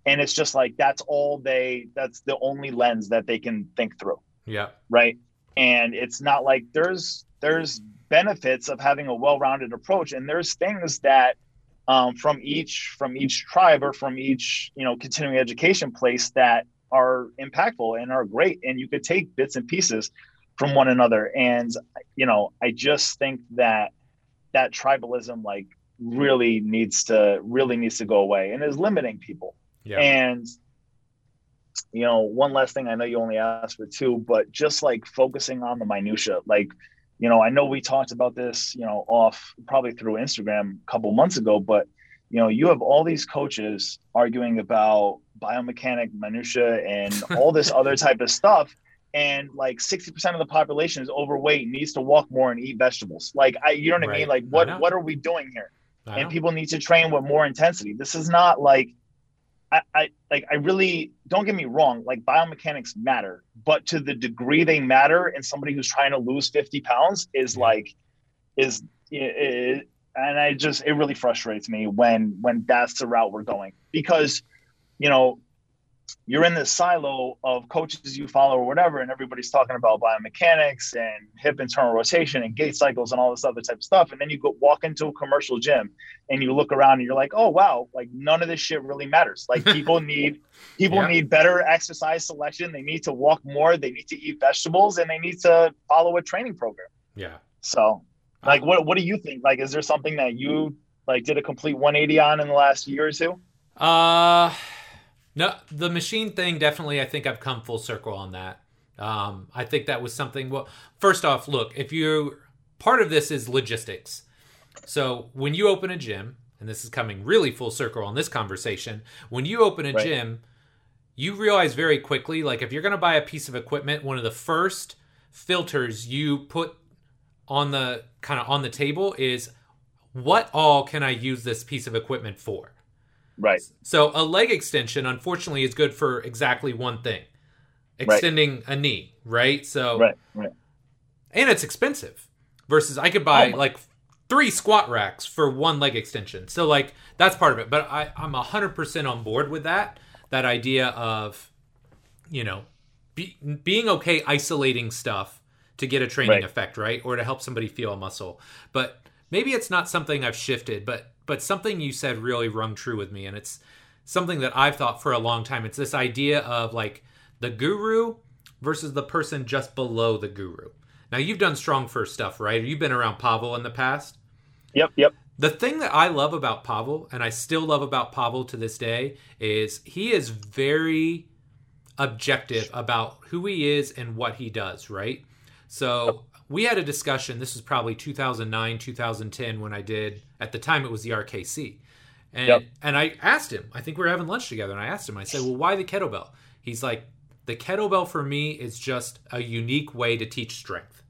and it's just like that's all they that's the only lens that they can think through. Yeah. Right. And it's not like there's there's benefits of having a well-rounded approach, and there's things that um, from each from each tribe or from each you know continuing education place that are impactful and are great, and you could take bits and pieces from one another. And you know, I just think that that tribalism like really needs to really needs to go away and is limiting people. Yeah. And you know, one last thing, I know you only asked for two, but just like focusing on the minutia, like, you know, I know we talked about this, you know, off probably through Instagram a couple months ago, but you know, you have all these coaches arguing about biomechanic minutia and all this other type of stuff and like 60% of the population is overweight needs to walk more and eat vegetables. Like i you know what right. i mean? Like what what are we doing here? And people need to train with more intensity. This is not like I, I like i really don't get me wrong like biomechanics matter but to the degree they matter and somebody who's trying to lose 50 pounds is like is it, and i just it really frustrates me when when that's the route we're going. Because you know you're in this silo of coaches you follow or whatever, and everybody's talking about biomechanics and hip internal rotation and gait cycles and all this other type of stuff. And then you go walk into a commercial gym and you look around and you're like, oh wow, like none of this shit really matters. Like people need people yeah. need better exercise selection. They need to walk more, they need to eat vegetables, and they need to follow a training program. Yeah. So like what what do you think? Like is there something that you like did a complete 180 on in the last year or two? Uh no, the machine thing definitely. I think I've come full circle on that. Um, I think that was something. Well, first off, look, if you part of this is logistics. So when you open a gym, and this is coming really full circle on this conversation, when you open a right. gym, you realize very quickly, like if you're going to buy a piece of equipment, one of the first filters you put on the kind of on the table is what all can I use this piece of equipment for? Right. So a leg extension, unfortunately, is good for exactly one thing: extending right. a knee. Right. So. Right. Right. And it's expensive. Versus, I could buy oh like three squat racks for one leg extension. So like that's part of it. But I, I'm hundred percent on board with that. That idea of, you know, be, being okay isolating stuff to get a training right. effect, right? Or to help somebody feel a muscle. But maybe it's not something I've shifted, but but something you said really rung true with me and it's something that I've thought for a long time. It's this idea of like the guru versus the person just below the guru. Now you've done StrongFirst stuff, right? You've been around Pavel in the past. Yep, yep. The thing that I love about Pavel, and I still love about Pavel to this day, is he is very objective about who he is and what he does, right? So we had a discussion. This was probably 2009, 2010 when I did. At the time, it was the RKC, and yep. and I asked him. I think we were having lunch together, and I asked him. I said, "Well, why the kettlebell?" He's like, "The kettlebell for me is just a unique way to teach strength."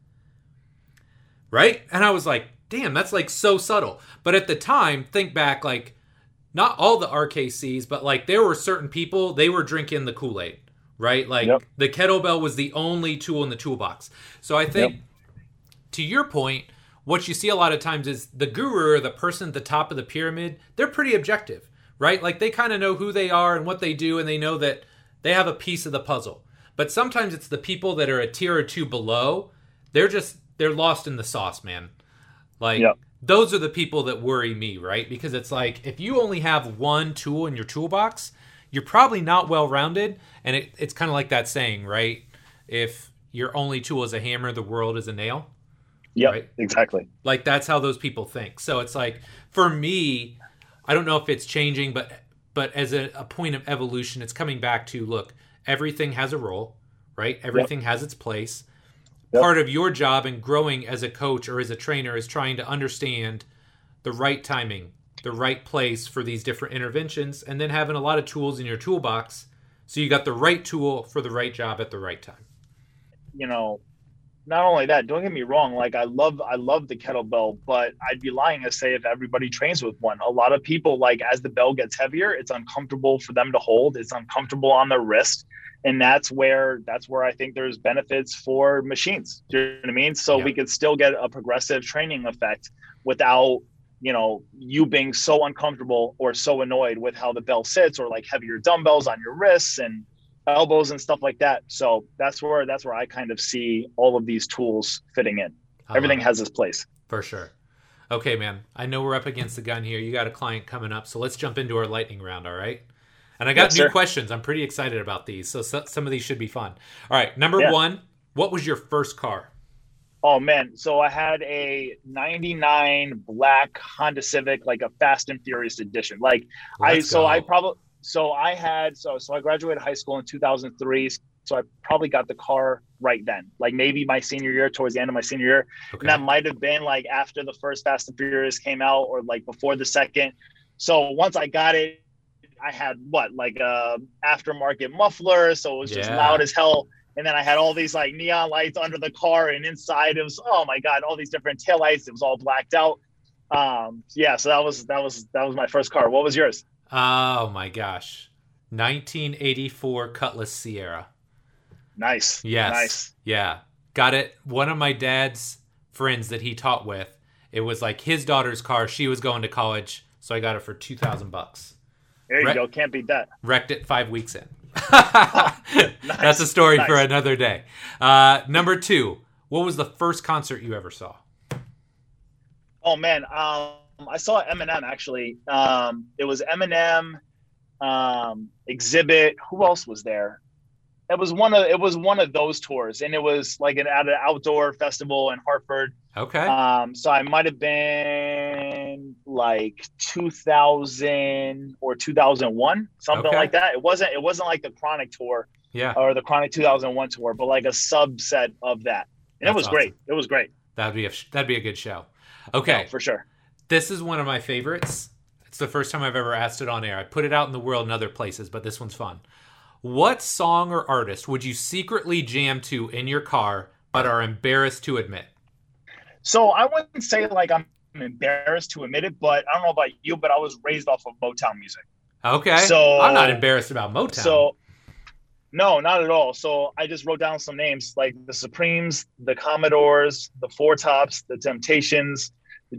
Right? And I was like, "Damn, that's like so subtle." But at the time, think back, like not all the RKCs, but like there were certain people they were drinking the Kool Aid right? Like yep. the kettlebell was the only tool in the toolbox. So I think yep to your point, what you see a lot of times is the guru or the person at the top of the pyramid, they're pretty objective, right? Like they kind of know who they are and what they do, and they know that they have a piece of the puzzle. But sometimes it's the people that are a tier or two below, they're just, they're lost in the sauce, man. Like, yep. those are the people that worry me, right? Because it's like, if you only have one tool in your toolbox, you're probably not well rounded. And it, it's kind of like that saying, right? If your only tool is a hammer, the world is a nail. Yeah, right? exactly. Like that's how those people think. So it's like for me, I don't know if it's changing, but but as a, a point of evolution, it's coming back to look, everything has a role, right? Everything yep. has its place. Yep. part of your job in growing as a coach or as a trainer is trying to understand the right timing, the right place for these different interventions, and then having a lot of tools in your toolbox so you got the right tool for the right job at the right time. you know, not only that, don't get me wrong, like I love I love the kettlebell, but I'd be lying to say if everybody trains with one. A lot of people like as the bell gets heavier, it's uncomfortable for them to hold, it's uncomfortable on their wrist. And that's where that's where I think there's benefits for machines. Do you know what I mean? So Yeah. we could still get a progressive training effect without you know you being so uncomfortable or so annoyed with how the bell sits or like heavier dumbbells on your wrists and elbows and stuff like that. So that's where that's where I kind of see all of these tools fitting in. I love Everything has its place. For sure. Okay, man. I know we're up against the gun here. You got a client coming up, so let's jump into our lightning round, all right? And I got Yes, new sir. questions. I'm pretty excited about these. So, so some of these should be fun. All right, number Yeah. 1, what was your first car? Oh man, so I had a 99 black Honda Civic like a Fast and Furious edition. Like I Let's so I probably so I had so so I graduated high school in 2003. So I probably got the car right then, like maybe my senior year, towards the end of my senior year. Okay. And that might have been like after the first Fast and Furious came out or like before the second. So once I got it, I had what, like a aftermarket muffler. So it was just Yeah. loud as hell. And then I had all these like neon lights under the car and inside it was, oh my God, all these different taillights. It was all blacked out. Um, yeah, so that was that was that was my first car. What was yours? Oh my gosh. 1984 Cutlass Ciera. Nice. Yes. Nice. Yeah. Got it. One of my dad's friends that he taught with, it was like his daughter's car. She was going to college, so I got it for 2000 bucks. There you go. Can't beat that. Wrecked it 5 weeks in. That's a story for another day. Uh, number 2. What was the first concert you ever saw? Oh man, um, I saw Eminem actually. Um, it was Eminem, um, Xzibit. Who else was there? It was one of it was one of those tours, and it was like an at an outdoor festival in Hartford. Okay. Um, so I might have been like 2000 or 2001, something Okay. like that. It wasn't it wasn't like the Chronic tour yeah. or the Chronic 2001 tour, but like a subset of that. And That's it was awesome. great. It was great. That'd be a that'd be a good show. Okay. No, for sure. This is one of my favorites. It's the first time I've ever asked it on air. I put it out in the world in other places, but this one's fun. What song or artist would you secretly jam to in your car but are embarrassed to admit? So I wouldn't say like I'm embarrassed to admit it, but I don't know about you, but I was raised off of Motown music. Okay. So- I'm not embarrassed about Motown. So no, not at all. So I just wrote down some names like the Supremes, the Commodores, the Four Tops, the Temptations,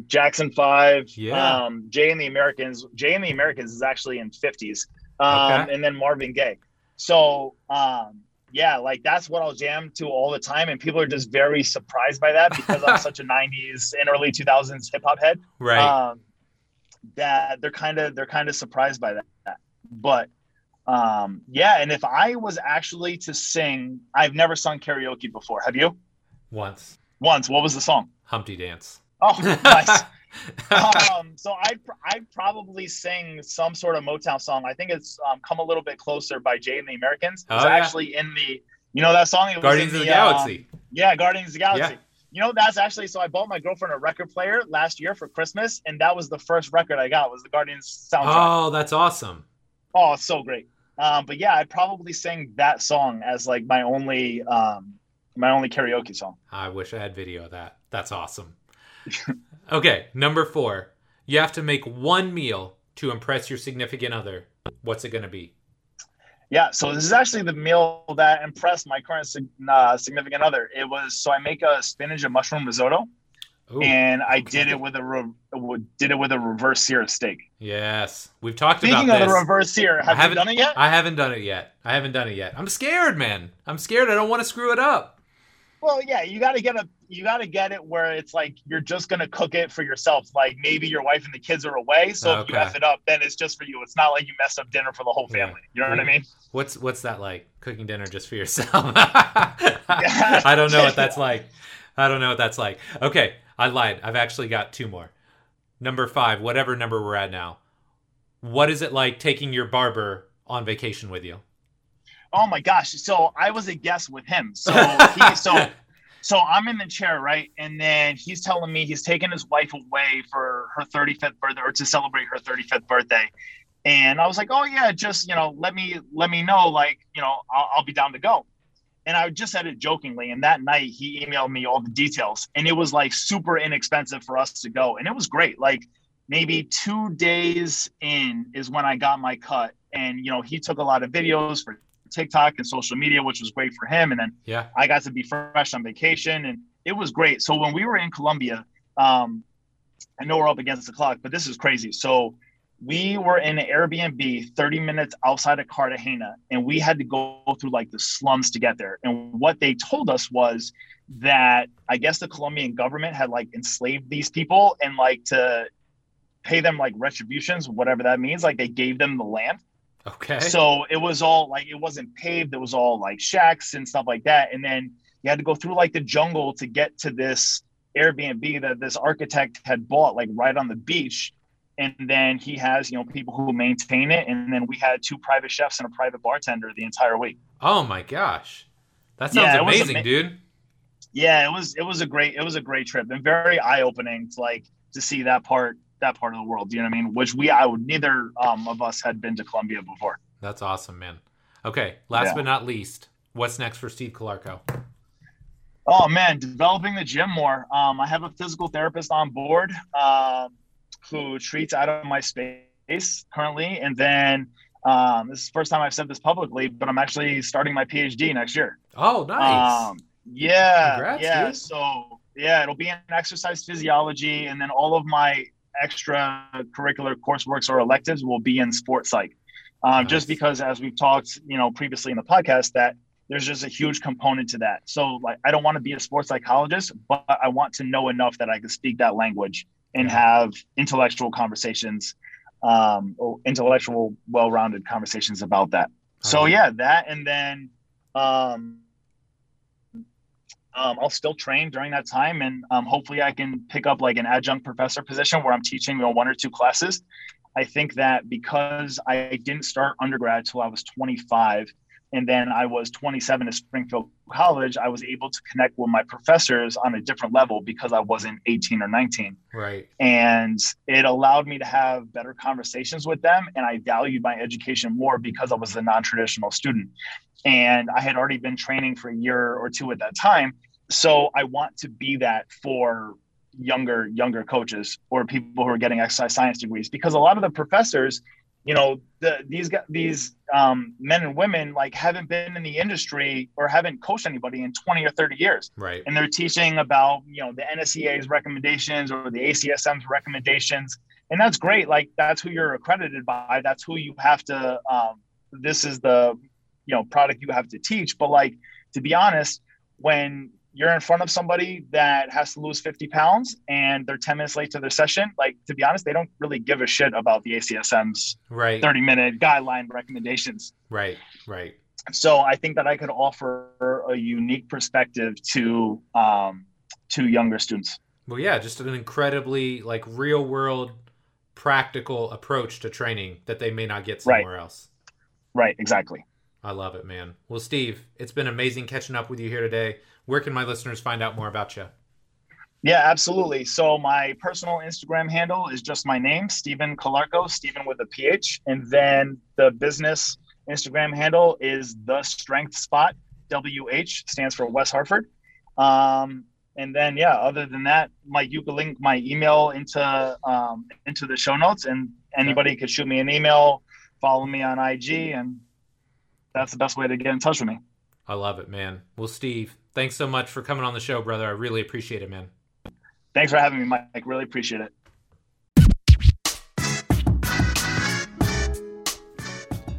Jackson Five, Yeah. um, Jay and the Americans. Jay and the Americans is actually in 50s, um, Okay. and then Marvin Gaye. So um, yeah, like that's what I'll jam to all the time, and people are just very surprised by that because I'm such a 90s and early 2000s hip hop head right. um, that they're kind of they're kind of surprised by that. But um, yeah, and if I was actually to sing, I've never sung karaoke before. Have you? Once. Once. What was the song? Humpty Dance. Oh, nice. um, so I I probably sing some sort of Motown song. I think it's um, "Come a Little Bit Closer" by Jay and the Americans. It was Oh, yeah. actually in the you know that song. It was Guardians of the um, Galaxy. yeah, Guardians of the Galaxy. Yeah. You know, that's actually so I bought my girlfriend a record player last year for Christmas, and that was the first record I got was the Guardians soundtrack. Oh, that's awesome. Oh, it's so great. Um, but yeah, I'd probably sing that song as like my only um my only karaoke song. I wish I had video of that. That's awesome. Okay, number four. You have to make one meal to impress your significant other. What's it going to be? Yeah, so this is actually the meal that impressed my current uh, significant other. It was so I make a spinach and mushroom risotto, Ooh, and I okay. did it with a re- did it with a reverse sear steak. yes. We've talked Speaking about of the reverse sear, I have you haven't done it yet? I haven't done it yet. I haven't done it yet. I'm scared, man. I'm scared. I don't want to screw it up. Well, yeah, you got to get a you got to get it where it's like you're just gonna cook it for yourself. Like maybe your wife and the kids are away, so if you Okay. f it up, then it's just for you. It's not like you messed up dinner for the whole Yeah. family. You know what I mean? What's what's that like? Cooking dinner just for yourself? I don't know what that's like. I don't know what that's like. Okay, I lied. I've actually got two more. Number five, whatever number we're at now. What is it like taking your barber on vacation with you? Oh my gosh! So I was a guest with him. So he so so I'm in the chair, right? And then he's telling me he's taking his wife away for her 35th birthday or to celebrate her 35th birthday. And I was like, oh yeah, just, you know, let me, let me know, like, you know, I'll, I'll be down to go. And I just said it jokingly. And that night he emailed me all the details and it was like super inexpensive for us to go. And it was great. Like maybe two days in is when I got my cut. And, you know, he took a lot of videos for TikTok and social media, which was great for him. And then Yeah. I got to be fresh on vacation and it was great. So when we were in Colombia, um, I know we're up against the clock, but this is crazy. So we were in an Airbnb 30 minutes outside of Cartagena and we had to go through like the slums to get there. And what they told us was that I guess the Colombian government had like enslaved these people and like to pay them like retributions, whatever that means. Like they gave them the land. Okay. So it was all like it wasn't paved. It was all like shacks and stuff like that. And then you had to go through like the jungle to get to this Airbnb that this architect had bought like right on the beach. And then he has, you know, people who maintain it. And then we had two private chefs and a private bartender the entire week. oh my gosh. That sounds Yeah, amazing, ama- dude. Yeah, it was it was a great it was a great trip and very eye opening to like to see that part that part of the world. You know what I mean? Which we I would neither um, of us had been to Colombia before. That's awesome, man. Okay, last Yeah. but not least, what's next for Steve Calarco? Oh man, developing the gym more. Um, I have a physical therapist on board um, who treats out of my space currently, and then um, this is the first time I've said this publicly, but I'm actually starting my PhD next year. Oh, nice. Um, yeah, Congrats, yeah. dude. So yeah, it'll be in exercise physiology, and then all of my extracurricular courseworks or electives will be in sports psych. Um, Just because, as we've talked, you know, previously in the podcast, that there's just a huge component to that. So, like, I don't want to be a sports psychologist, but I want to know enough that I can speak that language and have intellectual conversations, um, or intellectual, well-rounded conversations about that. So yeah, that and then um, um, I'll still train during that time, and um, hopefully I can pick up like an adjunct professor position where I'm teaching you know, one or two classes. I think that because I didn't start undergrad till I was 25, and then I was 27 at Springfield College, I was able to connect with my professors on a different level because I wasn't 18 or 19 Right. and it allowed me to have better conversations with them and i valued my education more because i was a non-traditional student and i had already been training for a year or two at that time so i want to be that for younger younger coaches or people who are getting exercise science degrees because a lot of the professors you know the, these guys, these um, men and women like haven't been in the industry or haven't coached anybody in 20 or 30 years Right. and they're teaching about you know the NSCA's recommendations or the ACSM's recommendations, and that's great. Like that's who you're accredited by. That's who you have to. Um, this is the you know product you have to teach. But like to be honest, when you're in front of somebody that has to lose 50 pounds and they're 10 minutes late to their session, like to be honest, they don't really give a shit about the ACSM's Right. 30 minute guideline recommendations Right. Right. so I think that I could offer a unique perspective to um, to younger students. Well, yeah, just an incredibly like real world practical approach to training that they may not get Right. somewhere else. Right, exactly. I love it, man. Well, Steve, it's been amazing catching up with you here today. Where can my listeners find out more about you? Yeah, absolutely. So my personal Instagram handle is just my name, Stephen Calarco, Stephen with a PH, and then the business Instagram handle is the Strength Spot. WH stands for West Hartford. Um, and then yeah, other than that, Mike, you can link my email into um, into the show notes, and anybody could shoot me an email, follow me on IG, and that's the best way to get in touch with me. I love it, man. Well, Steve, thanks so much for coming on the show, brother. I really appreciate it, man. Thanks for having me, Mike. Really appreciate it.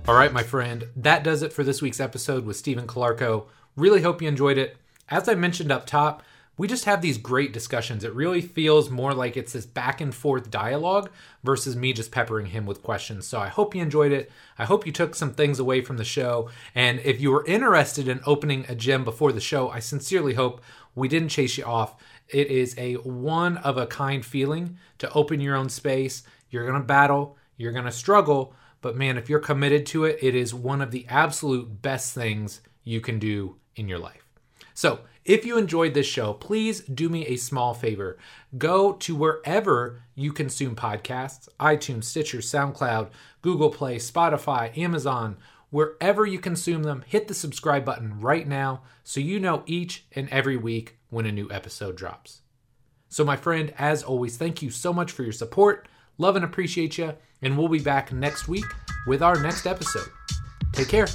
All right, my friend, that does it for this week's episode with Stephen Calarco. Really hope you enjoyed it. As I mentioned up top, we just have these great discussions. It really feels more like it's this back and forth dialogue versus me just peppering him with questions. So I hope you enjoyed it. I hope you took some things away from the show. And if you were interested in opening a gym before the show, I sincerely hope we didn't chase you off. It is a one of a kind feeling to open your own space. You're going to battle, you're going to struggle, but man, if you're committed to it, it is one of the absolute best things you can do in your life. So, if you enjoyed this show, please do me a small favor. Go to wherever you consume podcasts iTunes, Stitcher, SoundCloud, Google Play, Spotify, Amazon, wherever you consume them. Hit the subscribe button right now so you know each and every week when a new episode drops. So, my friend, as always, thank you so much for your support. Love and appreciate you. And we'll be back next week with our next episode. Take care.